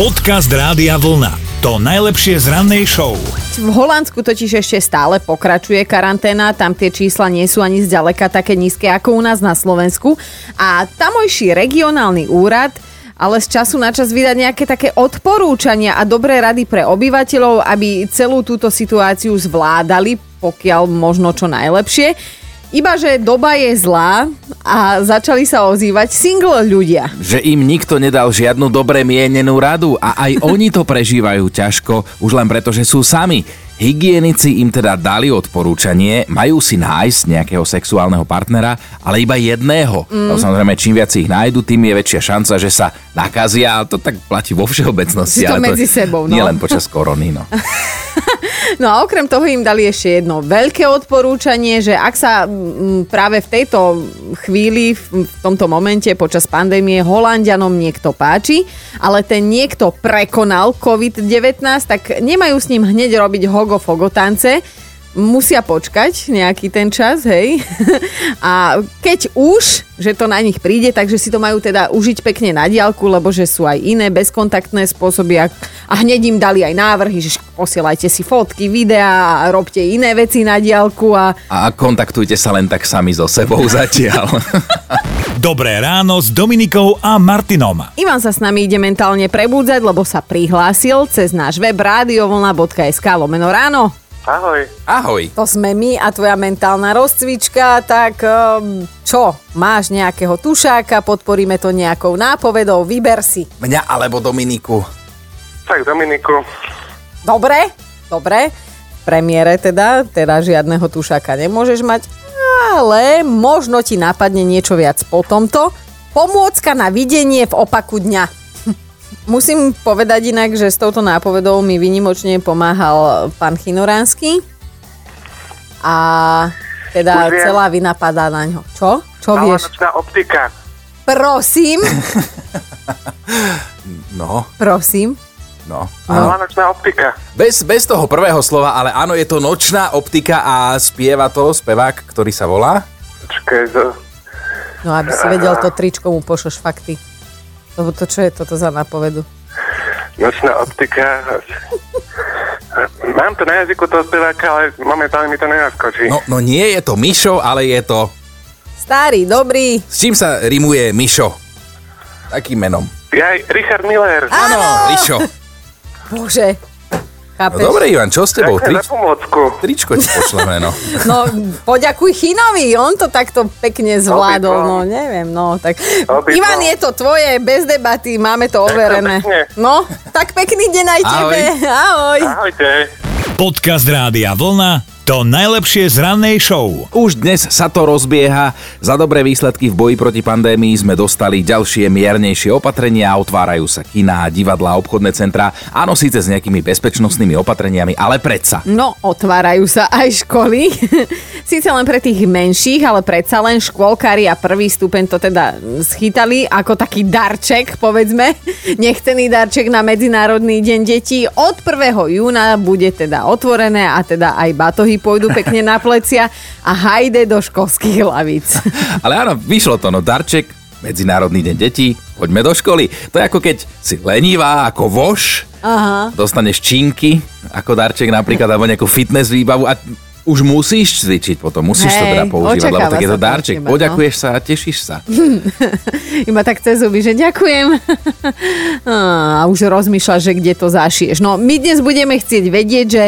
Podcast Rádia Vlna. To najlepšie z rannej show. V Holandsku totiž ešte stále pokračuje karanténa, tam tie čísla nie sú ani zďaleka také nízke ako u nás na Slovensku. A tamojší regionálny úrad ale z času na čas vydať nejaké také odporúčania a dobré rady pre obyvateľov, aby celú túto situáciu zvládali, pokiaľ možno čo najlepšie. Iba, že doba je zlá a začali sa ozývať single ľudia. Že im nikto nedal žiadnu dobre mienenú radu a aj oni to prežívajú ťažko, už len preto, že sú sami. Hygienici im teda dali odporúčanie, majú si nájsť nejakého sexuálneho partnera, ale iba jedného. Mm. Samozrejme, čím viac ich nájdu, tým je väčšia šanca, že sa nakazia, ale to tak platí vo všeobecnosti. To medzi to sebou, no. Nie len počas korony, no. No a okrem toho im dali ešte jedno veľké odporúčanie, že ak sa práve v tejto chvíli, v tomto momente počas pandémie Holandianom niekto páči, ale ten niekto prekonal COVID-19, tak nemajú s ním hneď robiť hogo-fogotance, musia počkať nejaký ten čas, hej. A keď už, že to na nich príde, takže si to majú teda užiť pekne na diálku, lebo že sú aj iné bezkontaktné spôsoby a, a hneď im dali aj návrhy, že posielajte si fotky, videá a robte iné veci na diálku a... A kontaktujte sa len tak sami so sebou zatiaľ. Dobré ráno s Dominikou a Martinom. Ivan sa s nami ide mentálne prebúdzať, lebo sa prihlásil cez náš web radiovlna.sk lomeno ráno. Ahoj. Ahoj. To sme my a tvoja mentálna rozcvička, tak ehm, čo, máš nejakého tušáka, podporíme to nejakou nápovedou, vyber si. Mňa alebo Dominiku. Tak Dominiku. Dobre, dobre. Premiére teda, teda žiadneho tušáka nemôžeš mať, ale možno ti napadne niečo viac po tomto. Pomôcka na videnie v opaku dňa. Musím povedať inak, že s touto nápovedou mi vynimočne pomáhal pán Chinoránsky a teda celá vina padá na ňo. Čo? Čo vieš? optika. Prosím? No. Prosím? No. Nočná optika. Bez, bez toho prvého slova, ale áno, je to nočná optika a spieva to spevák, ktorý sa volá? Počkaj, to... No aby si vedel, to tričko mu pošleš fakty. Lebo to čo je toto za nápovedu? Nočná optika. Mám to na jazyku toho speváka, ale momentálne mi to nenaskočí. No, no nie je to Mišo, ale je to... Starý, dobrý. S čím sa rimuje Mišo? Takým menom. Jaj, Richard Miller. Áno, Rišo. Bože, No chápeš? dobre, Ivan, čo s tebou? Pomôcku. tričko ti pošleme, no. No, poďakuj Chinovi, on to takto pekne zvládol, no neviem, no tak. Ivan, je to tvoje, bez debaty, máme to overené. No, tak pekný deň aj Ahoj. tebe. Ahoj. Ahojte. Podcast Rádia Vlna. To najlepšie z rannej show. Už dnes sa to rozbieha. Za dobré výsledky v boji proti pandémii sme dostali ďalšie miernejšie opatrenia, otvárajú sa kiná, divadlá, obchodné centrá. Áno, síce s nejakými bezpečnostnými opatreniami, ale predsa. No, otvárajú sa aj školy. Síce len pre tých menších, ale predsa len škôlkári a prvý stupeň to teda schytali ako taký darček, povedzme. Nechcený darček na Medzinárodný deň detí. Od 1. júna bude teda otvorené a teda aj batohy pôjdu pekne na plecia a hajde do školských hlavíc. Ale áno, vyšlo to, no darček, Medzinárodný deň detí, poďme do školy. To je ako keď si lenivá ako voš, Aha. dostaneš činky ako darček napríklad, alebo nejakú fitness výbavu a už musíš cvičiť potom, musíš to Hej, teda používať, lebo tak je to to darček. teba, no. Poďakuješ sa a tešíš sa. Iba tak cez zuby, že ďakujem. A už rozmýšľaš, že kde to zašiješ. No, my dnes budeme chcieť vedieť, že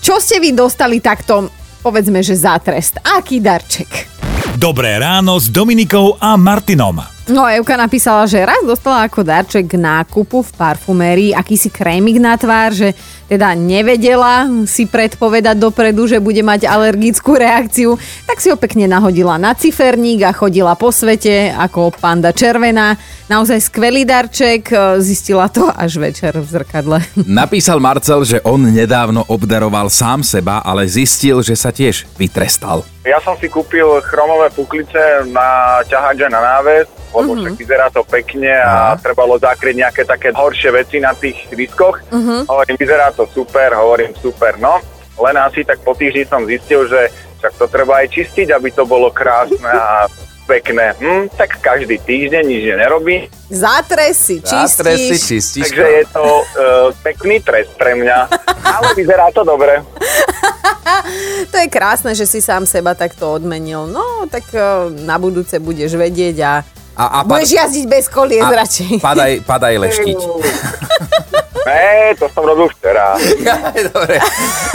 čo ste vy dostali takto, povedzme, že za trest. Aký darček? Dobré ráno s Dominikou a Martinom. No, Evka napísala, že raz dostala ako darček k nákupu v parfumérii akýsi krémik na tvár, že teda nevedela si predpovedať dopredu, že bude mať alergickú reakciu, tak si ho pekne nahodila na ciferník a chodila po svete ako panda červená. Naozaj skvelý darček, zistila to až večer v zrkadle. Napísal Marcel, že on nedávno obdaroval sám seba, ale zistil, že sa tiež vytrestal. Ja som si kúpil chromové puklice na ťahače na náves, lebo mm-hmm. však vyzerá to pekne a trebalo zakrieť nejaké také horšie veci na tých diskoch. Mm-hmm. Hovorím, vyzerá to super, hovorím super, no. Len asi tak po týždni som zistil, že však to treba aj čistiť, aby to bolo krásne a pekné. Hm, tak každý týždeň nič nerobí, Zatres si, Zátres si čistíš. čistíš. takže je to uh, pekný trest pre mňa. Ale vyzerá to dobre. To je krásne, že si sám seba takto odmenil. No, tak eh, na budúce budeš vedieť a, A, a, budeš jazdiť bez kolies a radšej. padaj, padaj leštiť. Ne, to som robil včera. Dobre.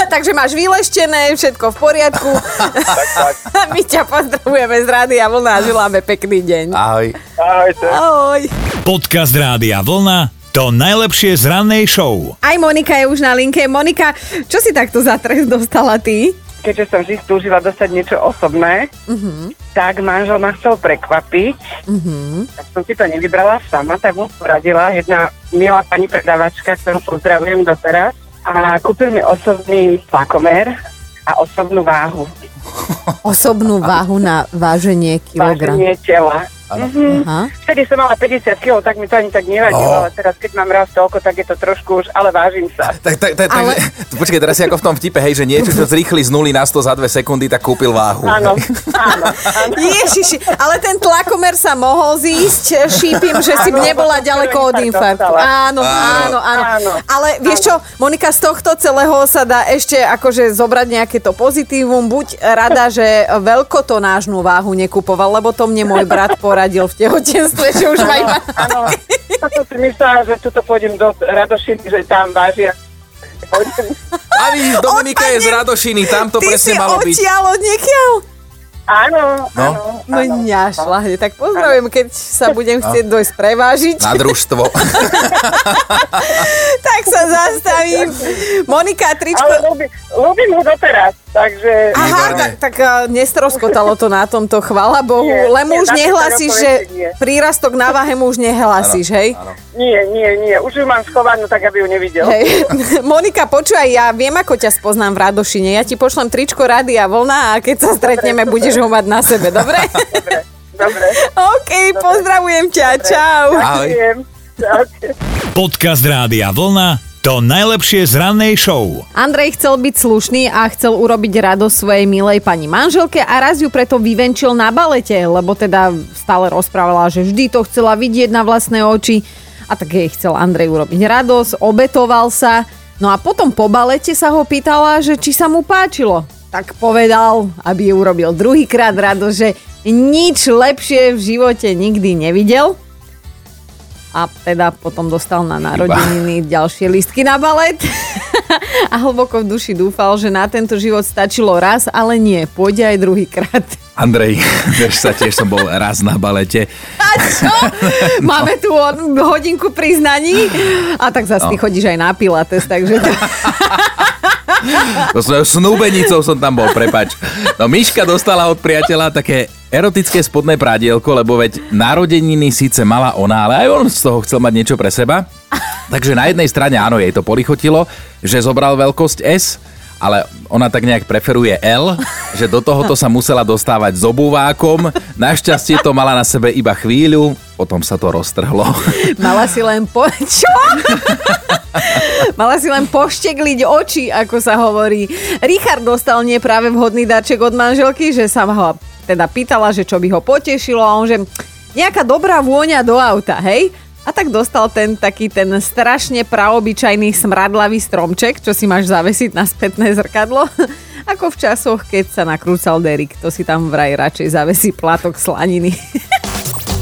Takže máš vyleštené, všetko v poriadku. Tak, tak. My ťa pozdravujeme z rády a vlna a želáme pekný deň. Ahoj. Ahojte. Ahoj. Podcast Rádia Vlna to najlepšie z rannej show. Aj Monika je už na linke. Monika, čo si takto za trest dostala ty? keďže som vždy stúžila dostať niečo osobné, tak manžel ma chcel prekvapiť. Tak som si to nevybrala sama, tak mu poradila jedna milá pani predávačka, ktorú pozdravujem doteraz. A kúpil mi osobný tlakomer a osobnú váhu. Osobnú váhu na váženie kilogram. Váženie tela. Mhm. Aha. Vtedy som mala 50 kg, tak mi to ani tak nevadilo, Oh. ale teraz keď mám raz toľko, tak je to trošku už, ale vážim sa. Tak, tak, tak, Ale- ale... Počkaj, teraz si ako v tom vtipe, hej, že niečo, čo zrýchli z 0 na 100 za 2 sekundy, tak kúpil váhu. Áno, áno, áno. Ježiši, ale ten tlakomer sa mohol zísť, šípim, že si Áno, nebola ďaleko od infarkt infarktu. Áno, áno, áno. Áno. Ale vieš čo, Monika, z tohto celého sa dá ešte akože zobrať nejaké to pozitívum. Buď rada, že veľkotonážnu váhu nekupoval, lebo to mne môj brat poradil v tehotenstve, že už iba... Áno, som si myslela, že tuto pôjdem do Radošiny, že tam vážia. A vidíš, Dominika je z Radošiny, tam to Ty presne si malo byť. odtiaľ od niekiaľ. Áno, No. áno. No ňašľahne, tak pozdravujem, keď sa budem chcieť dojsť prevážiť. Na družstvo. tak sa zastavím. Monika, tričko... Ale ľúbim ho doteraz, takže... Aha, tak, tak uh, nestroskotalo to na tomto, chvala Bohu. Nie, Len mu nie, už nehlasíš, že nie. prírastok na váhe mu už nehlasíš, hej? Nie, nie, nie. Už ju mám schovanú tak, aby ju nevidel. Hej. Monika, počúvaj, ja viem, ako ťa spoznám v Radošine. Ja ti pošlem tričko Rady a vlna a keď sa stretneme, budeš ho mať na sebe, dobre? Dobre, dobre. OK, pozdravujem ťa, čau. Ahoj. Čaute. Podcast Rádia Vlna to najlepšie z rannej show. Andrej chcel byť slušný a chcel urobiť radosť svojej milej pani manželke a raz ju preto vyvenčil na balete, lebo teda stále rozprávala, že vždy to chcela vidieť na vlastné oči a tak jej chcel Andrej urobiť radosť, obetoval sa. No a potom po balete sa ho pýtala, že či sa mu páčilo. Tak povedal, aby ju urobil druhýkrát radosť, že nič lepšie v živote nikdy nevidel. A teda potom dostal na narodeniny ďalšie listky na balet. a hlboko v duši dúfal, že na tento život stačilo raz, ale nie, pôjde aj druhýkrát. Andrej, vieš sa, tiež som bol raz na balete. A čo? Máme tu hodinku priznaní. A tak zase ty No. chodíš aj na pilates, takže to... To svojou snúbenicou som tam bol, prepač. No Miška dostala od priateľa také erotické spodné prádielko, lebo veď narodeniny síce mala ona, ale aj on z toho chcel mať niečo pre seba. Takže na jednej strane áno, jej to polichotilo, že zobral veľkosť S, ale ona tak nejak preferuje L, že do tohoto sa musela dostávať s obúvákom. Našťastie to mala na sebe iba chvíľu, potom sa to roztrhlo. Mala si len po... Čo? Mala si len poštekliť oči, ako sa hovorí. Richard dostal nie vhodný darček od manželky, že sa ho teda pýtala, že čo by ho potešilo a on, že nejaká dobrá vôňa do auta, hej? A tak dostal ten taký ten strašne praobyčajný smradlavý stromček, čo si máš zavesiť na spätné zrkadlo. Ako v časoch, keď sa nakrúcal Derek, to si tam vraj radšej zavesí platok slaniny.